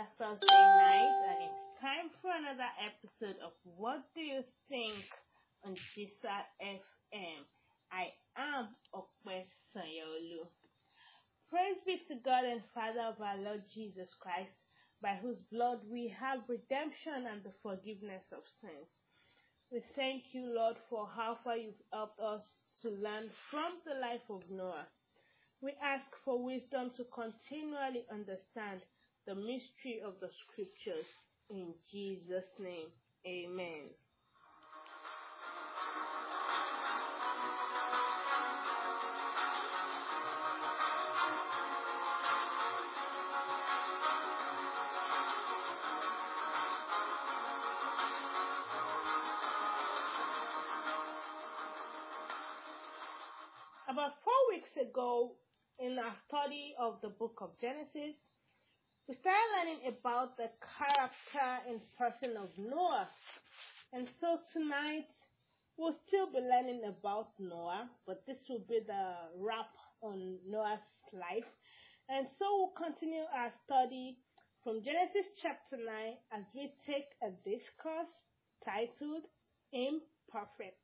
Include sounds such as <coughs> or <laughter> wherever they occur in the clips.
Another Thursday night, and it's time for another episode of What Do You Think on Gisal FM. I am Ope Sanyaolu. Praise be to God and Father of our Lord Jesus Christ, by whose blood we have redemption and the forgiveness of sins. We thank you, Lord, for how far you've helped us to learn from the life of Noah. We ask for wisdom to continually understand the mystery of the scriptures. In Jesus' name, amen. About four weeks ago, in our study of the book of Genesis, we started learning about the character and person of Noah. And so tonight, we'll still be learning about Noah, but this will be the wrap on Noah's life. And so we'll continue our study from Genesis chapter 9 as we take a discourse titled Imperfect.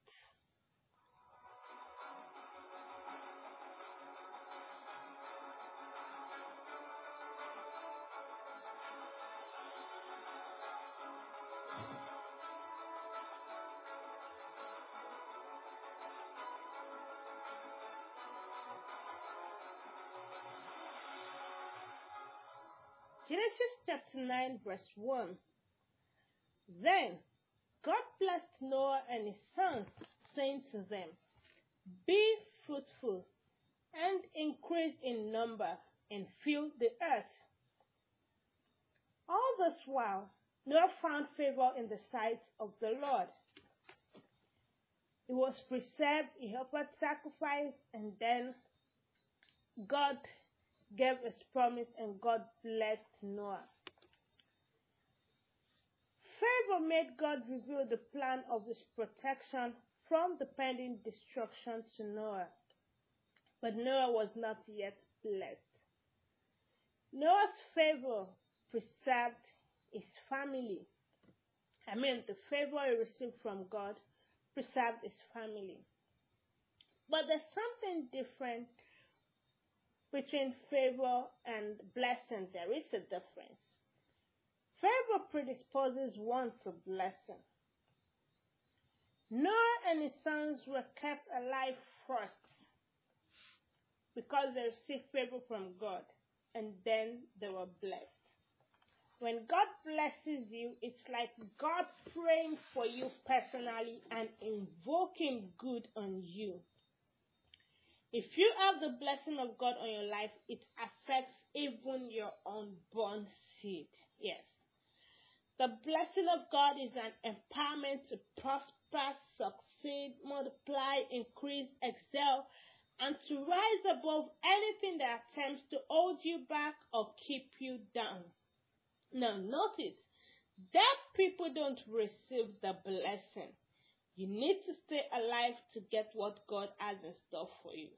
Genesis 9, verse 1. Then God blessed Noah and his sons, saying to them, Be fruitful and increase in number and fill the earth. All this while, Noah found favor in the sight of the Lord. He was preserved, he offered sacrifice, and then God gave his promise and God blessed Noah. Favor made God reveal the plan of his protection from the pending destruction to Noah. But Noah was not yet blessed. Noah's favor preserved his family. I mean, the favor he received from God preserved his family. But there's something different between favor and blessing, there is a difference. Favor predisposes one to blessing. Noah and his sons were kept alive first because they received favor from God, and then they were blessed. When God blesses you, it's like God praying for you personally and invoking good on you. If you have the blessing of God on your life, it affects even your unborn seed. Yes. The blessing of God is an empowerment to prosper, succeed, multiply, increase, excel, and to rise above anything that attempts to hold you back or keep you down. Now, notice, dead people don't receive the blessing. You need to stay alive to get what God has in store for you.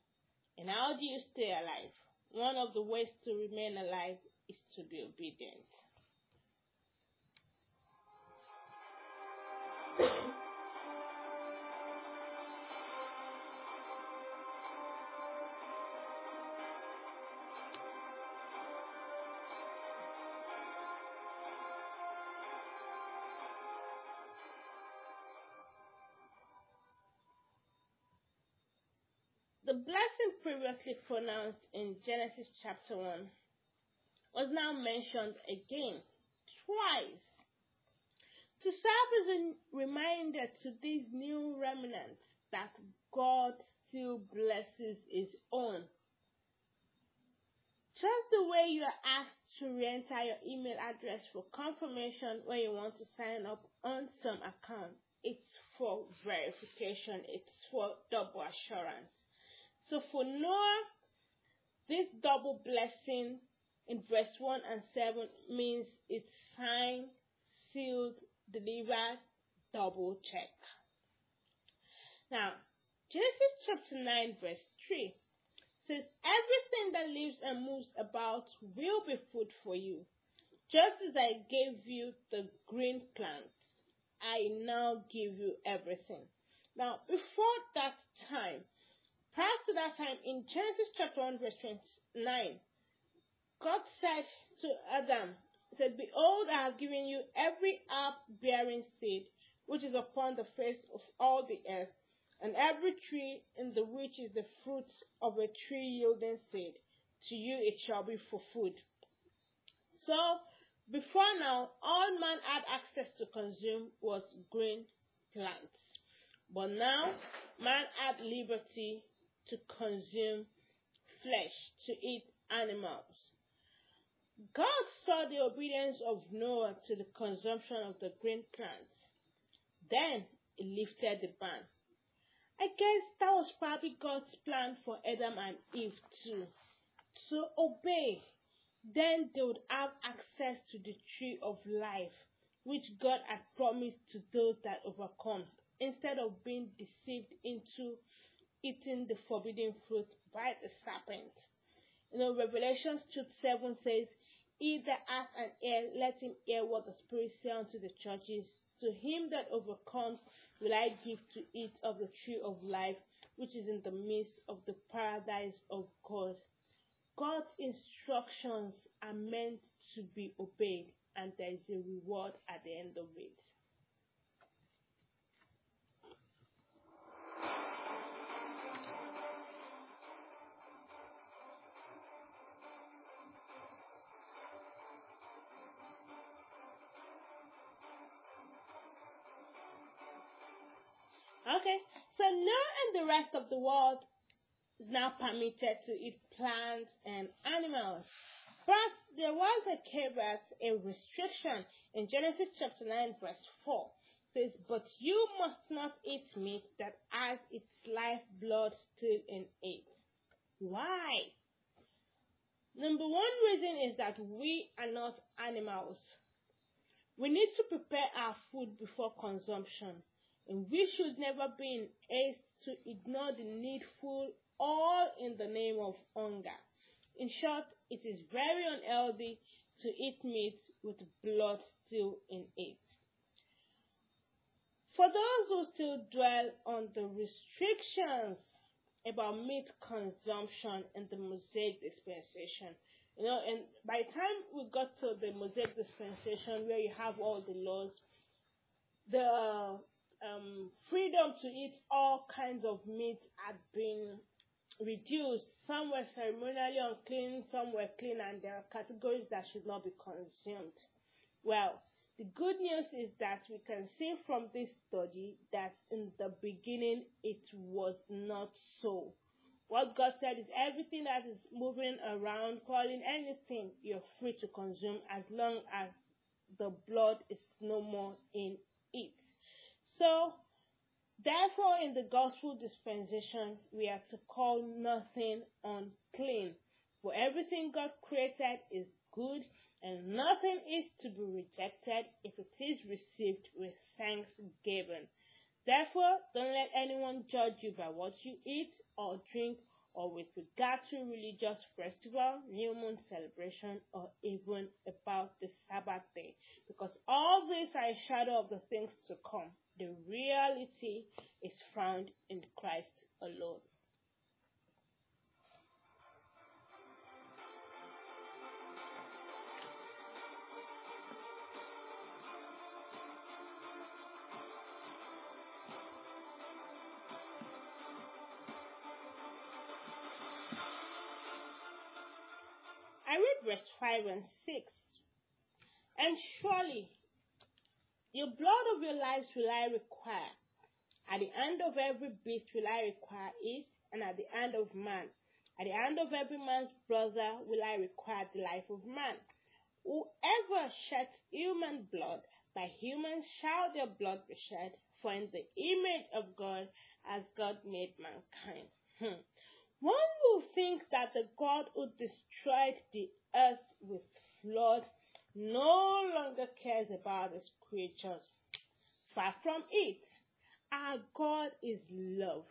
And how do you stay alive? One of the ways to remain alive is to be obedient. The blessing previously pronounced in Genesis chapter 1 was now mentioned again, twice, to serve as a reminder to these new remnants that God still blesses His own. Just the way you are asked to re-enter your email address for confirmation when you want to sign up on some account, it's for verification, it's for double assurance. So for Noah, this double blessing in verse 1 and 7 means it's signed, sealed, delivered, double check. Now, Genesis chapter 9, verse 3 says, Everything that lives and moves about will be food for you. Just as I gave you the green plants, I now give you everything. Now, before that time, prior to that time, in Genesis chapter 1, verse 29, God said to Adam, Said, Behold, I have given you every herb bearing seed which is upon the face of all the earth, and every tree in the which is the fruit of a tree yielding seed. To you it shall be for food. So, before now, all man had access to consume was green plants. But now, man had liberty to consume flesh, to eat animals. God saw the obedience of Noah to the consumption of the green plants. Then he lifted the ban. I guess that was probably God's plan for Adam and Eve too. To obey. Then they would have access to the tree of life, which God had promised to those that overcome, instead of being deceived into eating the forbidden fruit by the serpent. You know, Revelation 2 7 says, He that hath an ear, let him hear what the Spirit says unto the churches. To him that overcomes will I give to eat of the tree of life, which is in the midst of the paradise of God. God's instructions are meant to be obeyed, and there is a reward at the end of it. Okay, so now and the rest of the world is now permitted to eat plants and animals. But there was a caveat, a restriction in Genesis chapter 9 verse 4. It says, But you must not eat meat that has its life blood still in it. Why? Number one reason is that we are not animals. We need to prepare our food before consumption. And we should never be in haste to ignore the needful, all in the name of hunger. In short, it is very unhealthy to eat meat with blood still in it. For those who still dwell on the restrictions about meat consumption in the Mosaic dispensation, you know, and by the time we got to the Mosaic dispensation where you have all the laws, the um, freedom to eat all kinds of meat had been reduced. Some were ceremonially unclean, some were clean, and there are categories that should not be consumed. Well, the good news is that we can see from this study that in the beginning it was not so. What God said is everything that is moving around, calling anything, you're free to consume as long as the blood is no more in it. So, therefore, in the gospel dispensation, we are to call nothing unclean. For everything God created is good, and nothing is to be rejected if it is received with thanksgiving. Therefore, don't let anyone judge you by what you eat or drink or with regard to religious festival, new moon celebration, or even about the Sabbath day. Because all these are a shadow of the things to come. The reality is found in Christ alone. I read verse 5 and 6. And surely your blood of your lives will I require. At the end of every beast will I require it, and at the end of man. At the end of every man's brother will I require the life of man. Whoever sheds human blood, by humans shall their blood be shed, for in the image of God has God made mankind. Hmm. One will think that the God who destroyed the earth with flood no longer cares about his creatures. Far from it. Our God is love.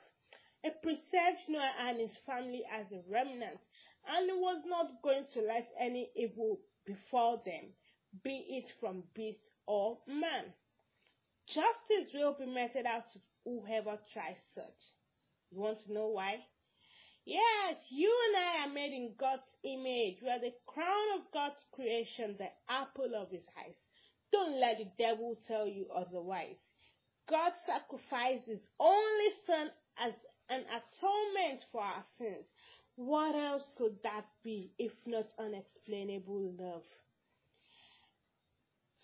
He preserved Noah and his family as a remnant, and it was not going to let any evil befall them, be it from beast or man. Justice will be meted out to whoever tries such. You want to know why? Yes, you and I are made in God's image. We are the crown of God's creation, the apple of his eyes. Don't let the devil tell you otherwise. God sacrificed his only son as an atonement for our sins. What else could that be if not unexplainable love?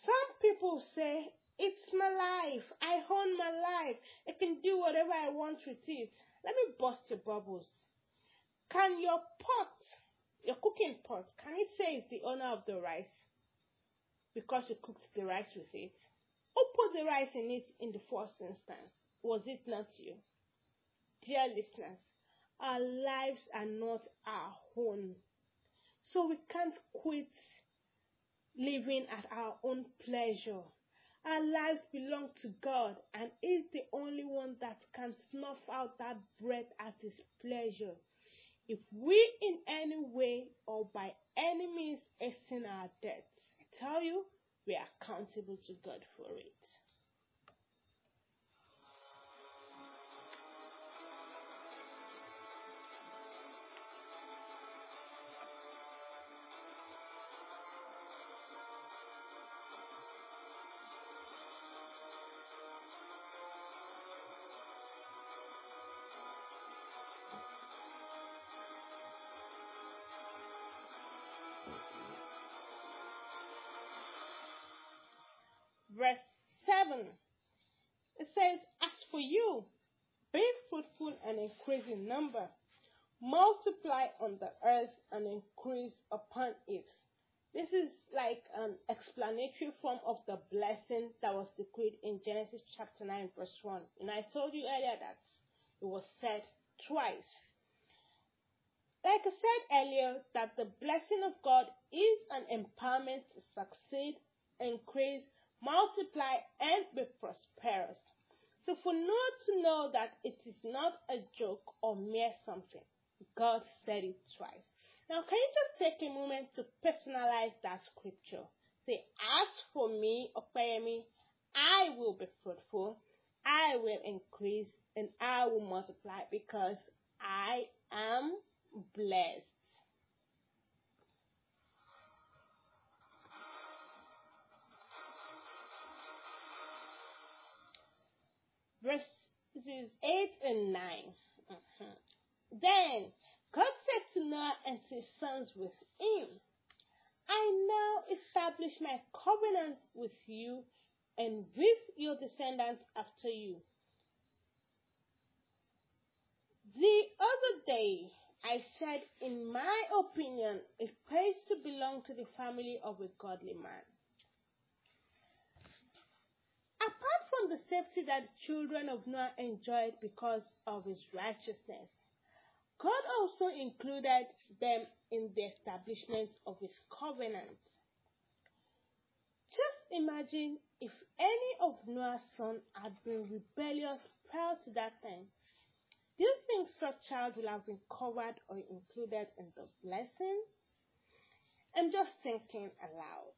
Some people say, It's my life. I own my life. I can do whatever I want with it. Let me bust your bubbles. Can your pot, your cooking pot, can it say it's the owner of the rice? Because you cooked the rice with it. Who put the rice in it in the first instance? Was it not you? Dear listeners, our lives are not our own. So we can't quit living at our own pleasure. Our lives belong to God and is the only one that can snuff out that breath at his pleasure. If we in any way or by any means hasten our debts, I tell you, we are accountable to God for it. Fruitful and increase in number, multiply on the earth and increase upon it. This is like an explanatory form of the blessing that was decreed in Genesis chapter 9, verse 1. And I told you earlier that it was said twice. Like I said earlier, that the blessing of God is an empowerment to succeed, increase, multiply, and be prosperous. So for Noah to know that it is not a joke or mere something, God said it twice. Now, can you just take a moment to personalize that scripture? Say, as for me, Opeyemi, I will be fruitful, I will increase, and I will multiply because I am blessed. Verses 8 and 9. Uh-huh. Then God said to Noah and his sons with him, I now establish my covenant with you and with your descendants after you. The other day, I said, in my opinion, it pays to belong to the family of a godly man. Apart the safety that children of Noah enjoyed because of his righteousness, God also included them in the establishment of his covenant. Just imagine if any of Noah's sons had been rebellious prior to that time. Do you think such child will have been covered or included in the blessing? I'm just thinking aloud.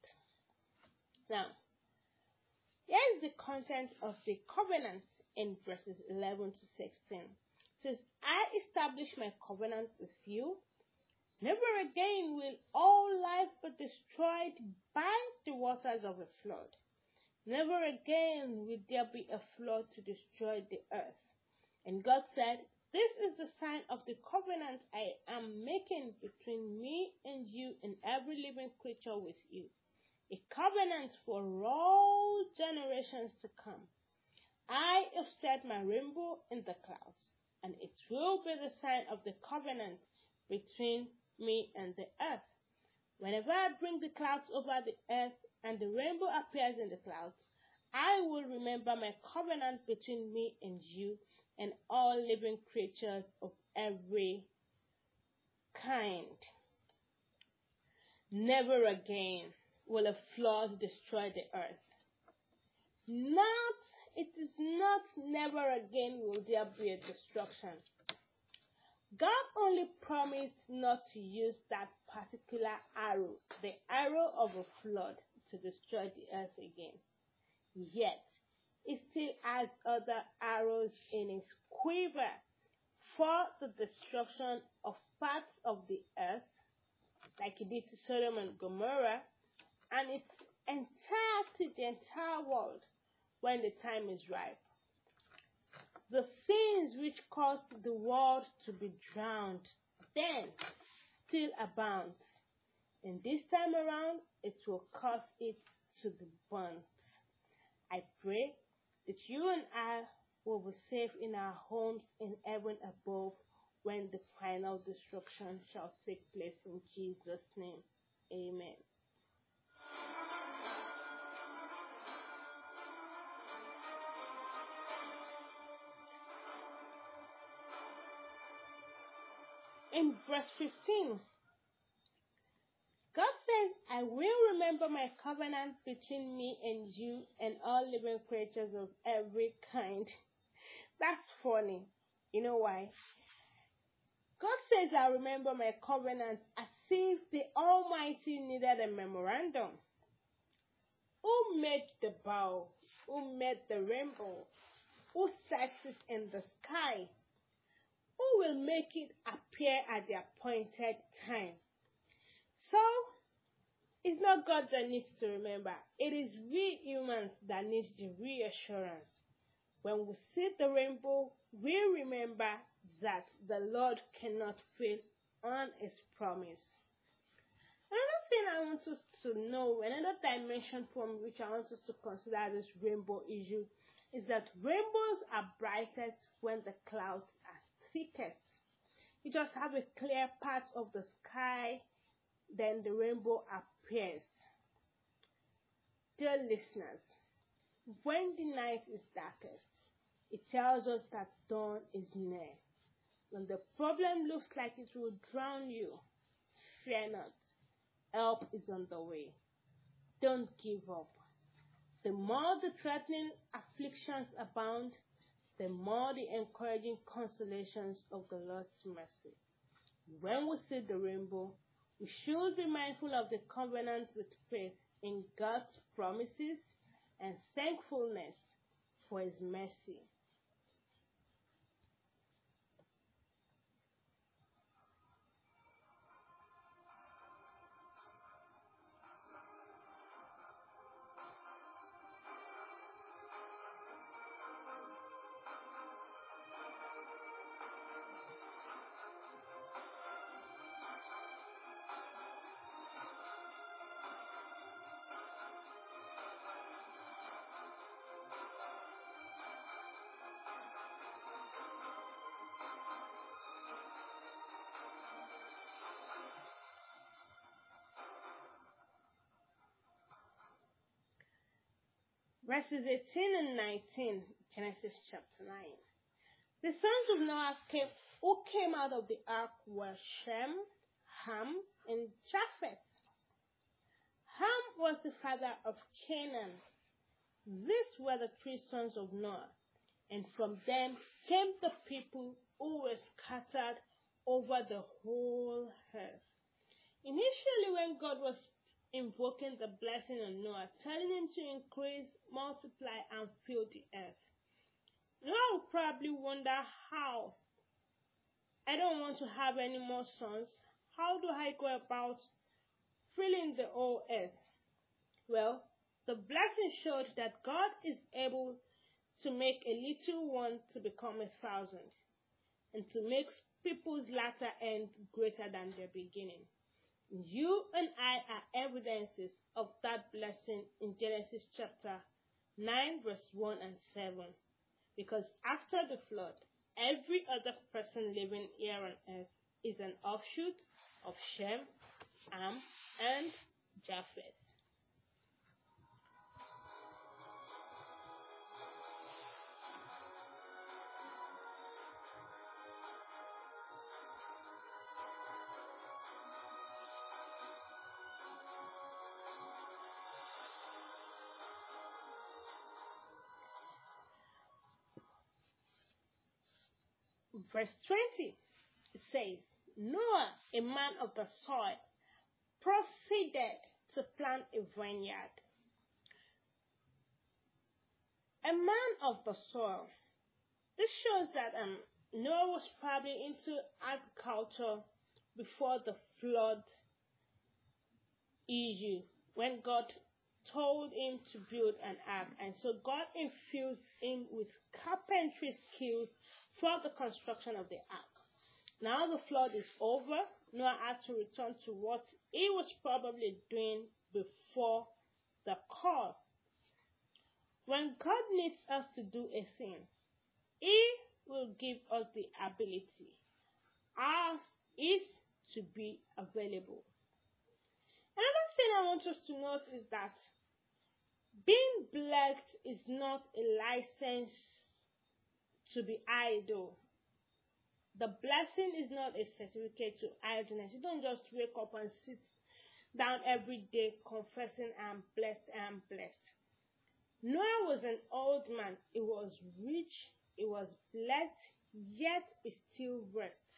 Now, here is the content of the covenant in verses 11 to 16. It says, I establish my covenant with you. Never again will all life be destroyed by the waters of a flood. Never again will there be a flood to destroy the earth. And God said, This is the sign of the covenant I am making between me and you and every living creature with you a covenant for all generations to come. I have set my rainbow in the clouds, and it will be the sign of the covenant between me and the earth. Whenever I bring the clouds over the earth and the rainbow appears in the clouds, I will remember my covenant between me and you and all living creatures of every kind. Never again will a flood destroy the earth. Not, it is not never again will there be a destruction. God only promised not to use that particular arrow, the arrow of a flood, to destroy the earth again. Yet, he still has other arrows in his quiver for the destruction of parts of the earth, like he did to Sodom and Gomorrah, and its entirety, the entire world, when the time is ripe. The sins which caused the world to be drowned then still abound. And this time around, it will cause it to be burnt. I pray that you and I will be safe in our homes in heaven above when the final destruction shall take place in Jesus' name. Amen. In verse 15, God says, I will remember my covenant between me and you and all living creatures of every kind. <laughs> That's funny. You know why? God says, I remember my covenant as if the Almighty needed a memorandum. Who made the bow? Who made the rainbow? Who sets it in the sky? Who will make it appear at the appointed time? So, it's not God that needs to remember. It is we humans that need the reassurance. When we see the rainbow, we remember that the Lord cannot fail on his promise. Another thing I want us to know, another dimension from which I want us to consider this rainbow issue, is that rainbows are brightest when the clouds thickest. You just have a clear part of the sky, then the rainbow appears. Dear listeners, when the night is darkest, it tells us that dawn is near. When the problem looks like it will drown you, fear not. Help is on the way. Don't give up. The more the threatening afflictions abound, the more the encouraging consolations of the Lord's mercy. When we see the rainbow, we should be mindful of the covenant with faith in God's promises and thankfulness for His mercy. Verses 18 and 19, Genesis chapter 9. The sons of Noah came, who came out of the ark were Shem, Ham, and Japheth. Ham was the father of Canaan. These were the three sons of Noah, and from them came the people who were scattered over the whole earth. Initially, when God was invoking the blessing on Noah, telling him to increase, multiply, and fill the earth. Noah will probably wonder how. I don't want to have any more sons. How do I go about filling the whole earth? Well, the blessing showed that God is able to make a little one to become a thousand and to make people's latter end greater than their beginning. You and I are evidences of that blessing in Genesis chapter 9, verse 1 and 7. Because after the flood, every other person living here on earth is an offshoot of Shem, Ham, and Japheth. Verse 20 it says, Noah, a man of the soil, proceeded to plant a vineyard. A man of the soil. This shows that um, Noah was probably into agriculture before the flood issue when God told him to build an ark. And so God infused him with carpentry skills for the construction of the ark. Now the flood is over. Noah had to return to what he was probably doing before the call. When God needs us to do a thing, He will give us the ability. Ours is to be available. Another thing I want us to note is that being blessed is not a license to be idle. The blessing is not a certificate to idleness. You don't just wake up and sit down every day confessing, I'm blessed, I'm blessed. Noah was an old man. He was rich. He was blessed, yet he still worked.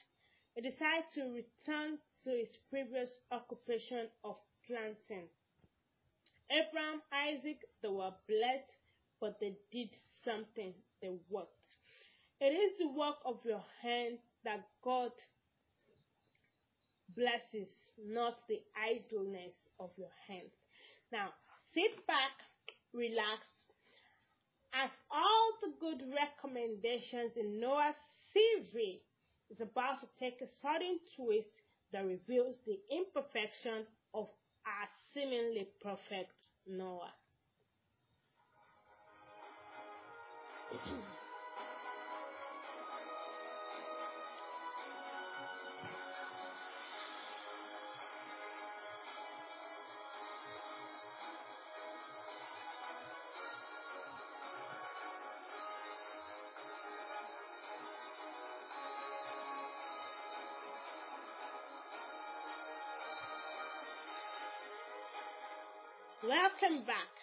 He decided to return to his previous occupation of planting. Abraham, Isaac, they were blessed, but they did something. They worked. It is the work of your hand that God blesses, not the idleness of your hands. Now, sit back, relax, as all the good recommendations in Noah's CV is about to take a sudden twist that reveals the imperfection of our seemingly perfect Noah. <coughs> Welcome back.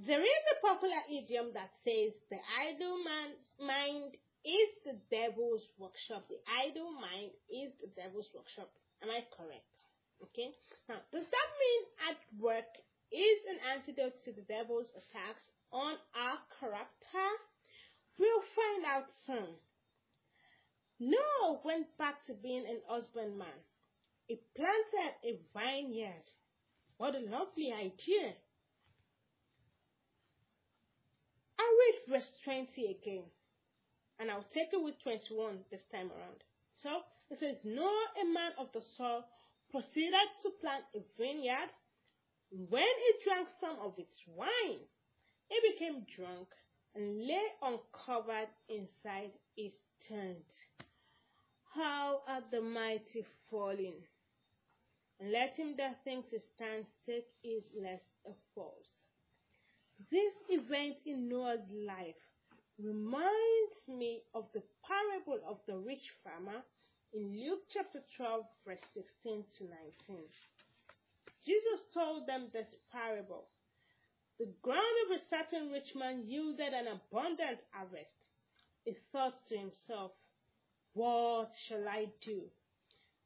There is a popular idiom that says the idle man's mind is the devil's workshop. The idle mind is the devil's workshop. Am I correct? Okay. Now, does that mean at work is an antidote to the devil's attacks on our character? We'll find out soon. Noah went back to being an husbandman. He planted a vineyard what a lovely idea. I read verse 20 again, and I'll take it with 21 this time around. So it says, Noah, a man of the soil, proceeded to plant a vineyard. When he drank some of its wine, he became drunk and lay uncovered inside his tent. How are the mighty fallen? And let him that thinks he stands take heed lest a falls. This event in Noah's life reminds me of the parable of the rich farmer in Luke chapter 12, verse 16 to 19. Jesus told them this parable. The ground of a certain rich man yielded an abundant harvest. He thought to himself, What shall I do?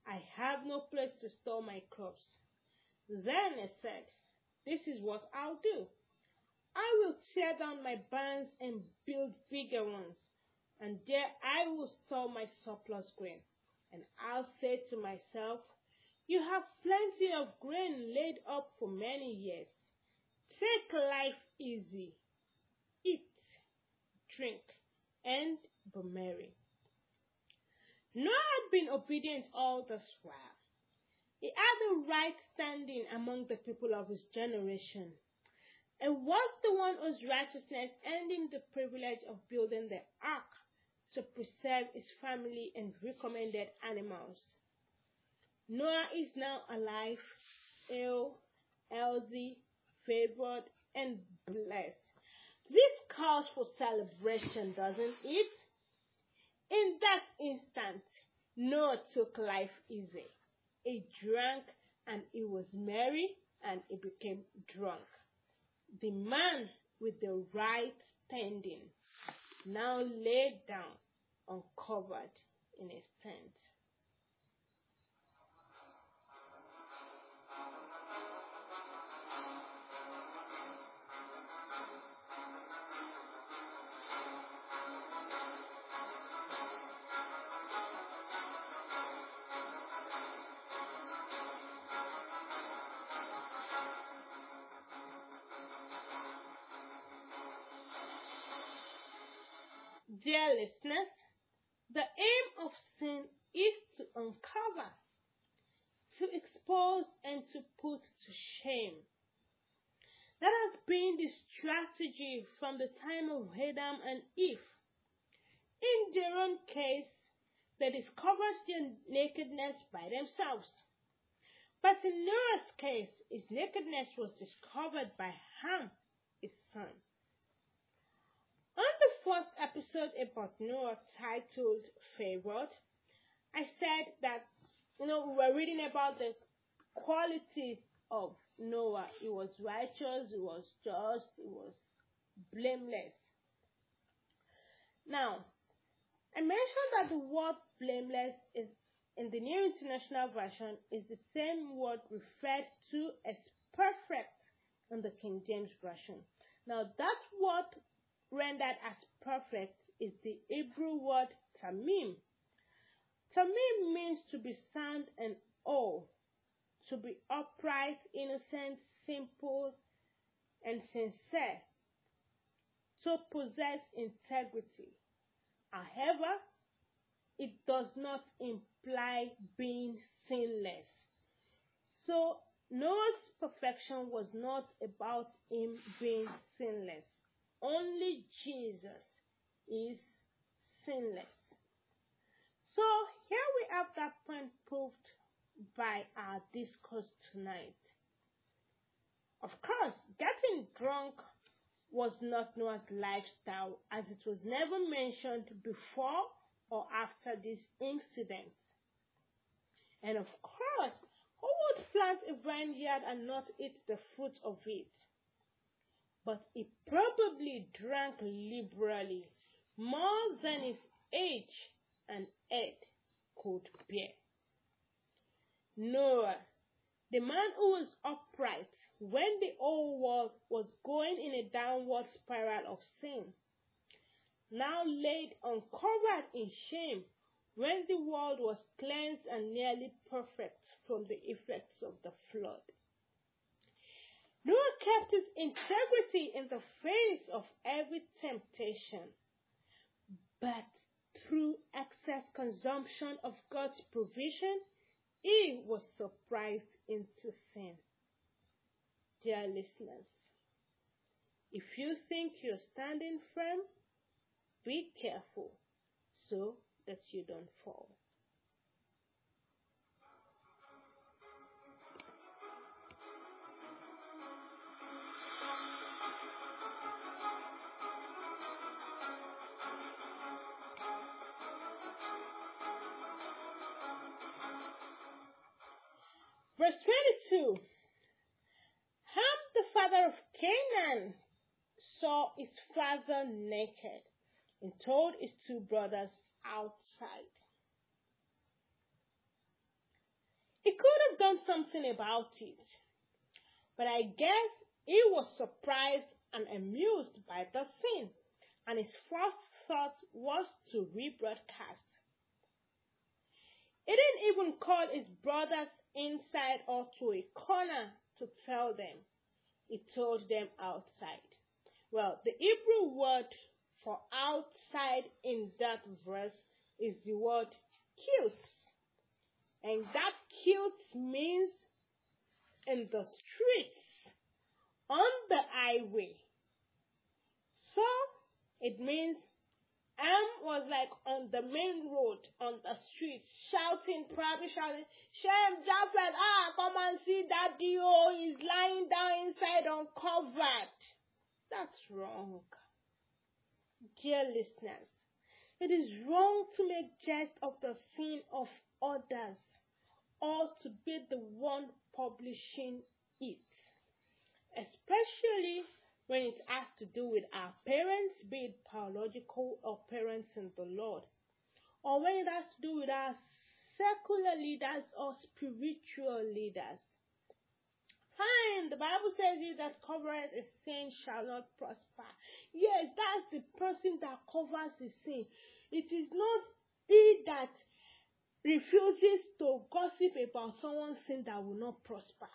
I have no place to store my crops. Then I said, This is what I'll do. I will tear down my barns and build bigger ones, and there I will store my surplus grain. And I'll say to myself, You have plenty of grain laid up for many years. Take life easy. Eat, drink, and be merry. Noah had been obedient all this while. He had a right standing among the people of his generation and was the one whose righteousness earned him the privilege of building the ark to preserve his family and recommended animals. Noah is now alive, ill, healthy, favored, and blessed. This calls for celebration, doesn't it? In that instant, Noah took life easy. He drank and he was merry and he became drunk. The man with the right standing now lay down uncovered in his tent. Dear listeners, the aim of sin is to uncover, to expose, and to put to shame. That has been the strategy from the time of Adam and Eve. In their own case, they discovered their nakedness by themselves. But in Noah's case, his nakedness was discovered by Ham, his son. First episode about Noah titled Favored, I said that you know we were reading about the qualities of Noah. He was righteous, he was just, he was blameless. Now, I mentioned that the word blameless is in the New International Version is the same word referred to as perfect in the King James Version. Now that word rendered as perfect is the Hebrew word tamim. Tamim means to be sound and all, to be upright, innocent, simple, and sincere, to possess integrity. However, it does not imply being sinless. So Noah's perfection was not about him being sinless. Only Jesus is sinless. So here we have that point proved by our discourse tonight. Of course, getting drunk was not Noah's lifestyle as it was never mentioned before or after this incident. And of course, who would plant a vineyard and not eat the fruit of it? But he probably drank liberally, more than his age and head could bear. Noah, the man who was upright when the whole world was going in a downward spiral of sin, now laid uncovered in shame when the world was cleansed and nearly perfect from the effects of the flood. Noah kept his integrity in the face of every temptation, but through excess consumption of God's provision, he was surprised into sin. Dear listeners, if you think you're standing firm, be careful so that you don't fall. Verse 22 Ham, the father of Canaan, saw his father naked and told his two brothers outside. He could have done something about it, but I guess he was surprised and amused by the scene, and his first thought was to rebroadcast. He didn't even call his brothers inside or to a corner to tell them. He told them outside. Well, the Hebrew word for outside in that verse is the word cute. And that cute means in the streets, on the highway. So it means Am was like on the main road, on the street, shouting, probably shouting, Shem, Japheth, ah, come and see daddy, oh, he's lying down inside uncovered. That's wrong. Dear listeners, it is wrong to make jest of the sin of others or to be the one publishing it, especially when it has to do with our parents, be it biological or parents in the Lord. or when it has to do with our secular leaders or spiritual leaders. Fine, the Bible says he that covereth a sin shall not prosper. Yes, that's the person that covers the sin. It is not he that refuses to gossip about someone's sin that will not prosper.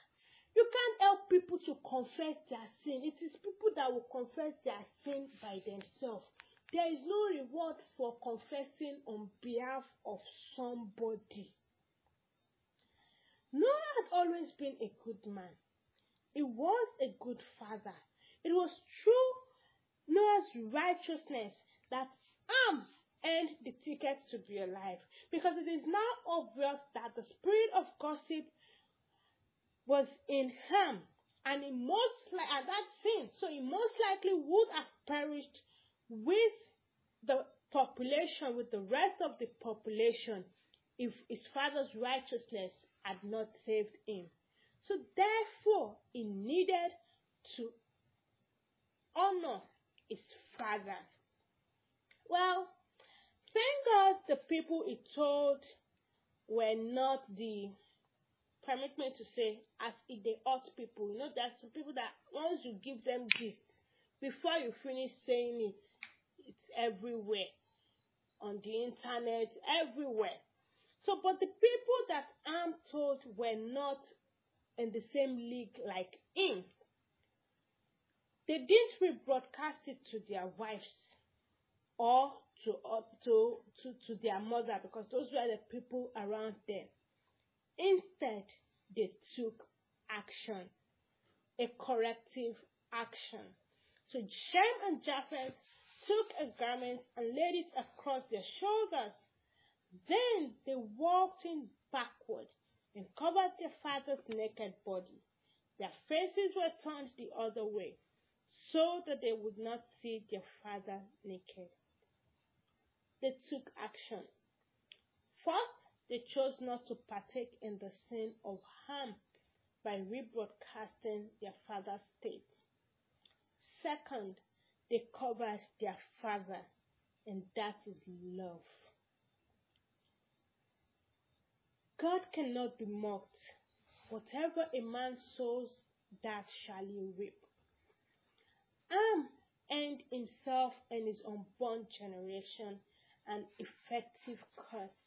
You can't help people to confess their sin. It is people that will confess their sin by themselves. There is no reward for confessing on behalf of somebody. Noah had always been a good man. He was a good father. It was through Noah's righteousness that earned the ticket to be alive. Because it is now obvious that the spirit of gossip was in Ham, and he most at that sin, so he most likely would have perished with the population, with the rest of the population, if his father's righteousness had not saved him. So therefore, he needed to honor his father. Well, thank God the people he told were not the permit me to say as if they ought people. You know, there's some people that once you give them gist, before you finish saying it, it's everywhere. On the internet, everywhere. So, but the people that I'm told were not in the same league like him, they didn't rebroadcast it to their wives or to, uh, to, to, to their mother because those were the people around them. Instead, they took action, a corrective action. So Shem and Japheth took a garment and laid it across their shoulders. Then they walked in backward and covered their father's naked body. Their faces were turned the other way, so that they would not see their father naked. They took action. First, they chose not to partake in the sin of Ham by rebroadcasting their father's state. Second, they covered their father, and that is love. God cannot be mocked. Whatever a man sows, that shall he reap. Ham earned himself and his unborn generation an effective curse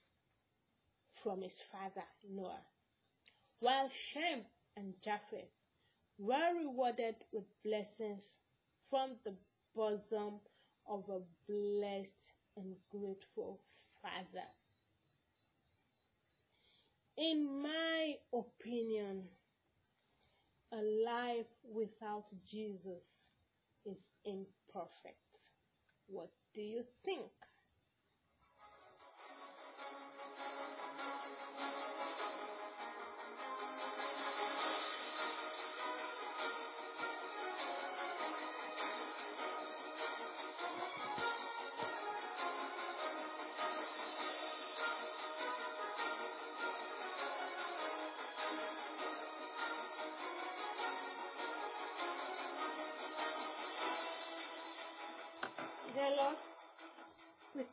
from his father Noah, while Shem and Japheth were rewarded with blessings from the bosom of a blessed and grateful father. In my opinion, a life without Jesus is imperfect. What do you think?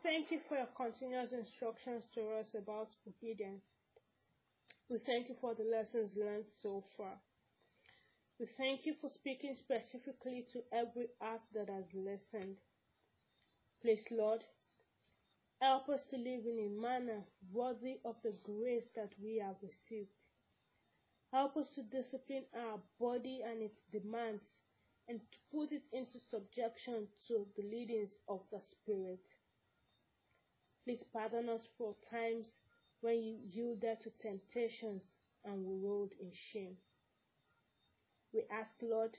Thank you for your continuous instructions to us about obedience. We thank you for the lessons learned so far. We thank you for speaking specifically to every heart that has listened. Please, Lord, help us to live in a manner worthy of the grace that we have received. Help us to discipline our body and its demands and to put it into subjection to the leadings of the Spirit. Please pardon us for times when you yielded to temptations and we rolled in shame. We ask, Lord,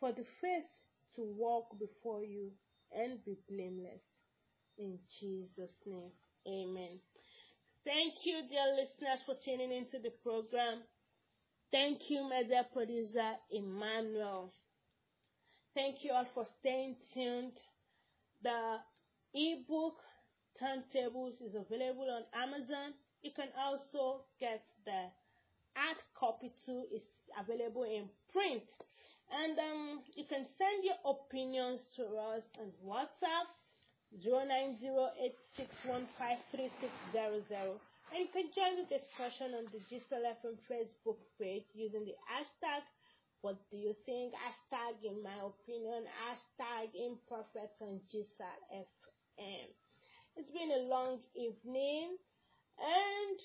for the faith to walk before you and be blameless. In Jesus' name, amen. Thank you, dear listeners, for tuning into the program. Thank you, my dear producer, Emmanuel. Thank you all for staying tuned. The ebook turntables is available on Amazon. You can also get the hard copy too. It's available in print. And um, you can send your opinions to us on WhatsApp 09086153600. And you can join the discussion on the Gisal FM Facebook page using the hashtag what do you think? Hashtag in my opinion, hashtag imperfect on Gisal FM. It's been a long evening and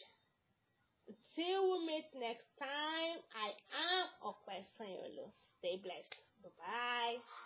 until we meet next time, I am Sanyaolu. Stay blessed. Bye bye.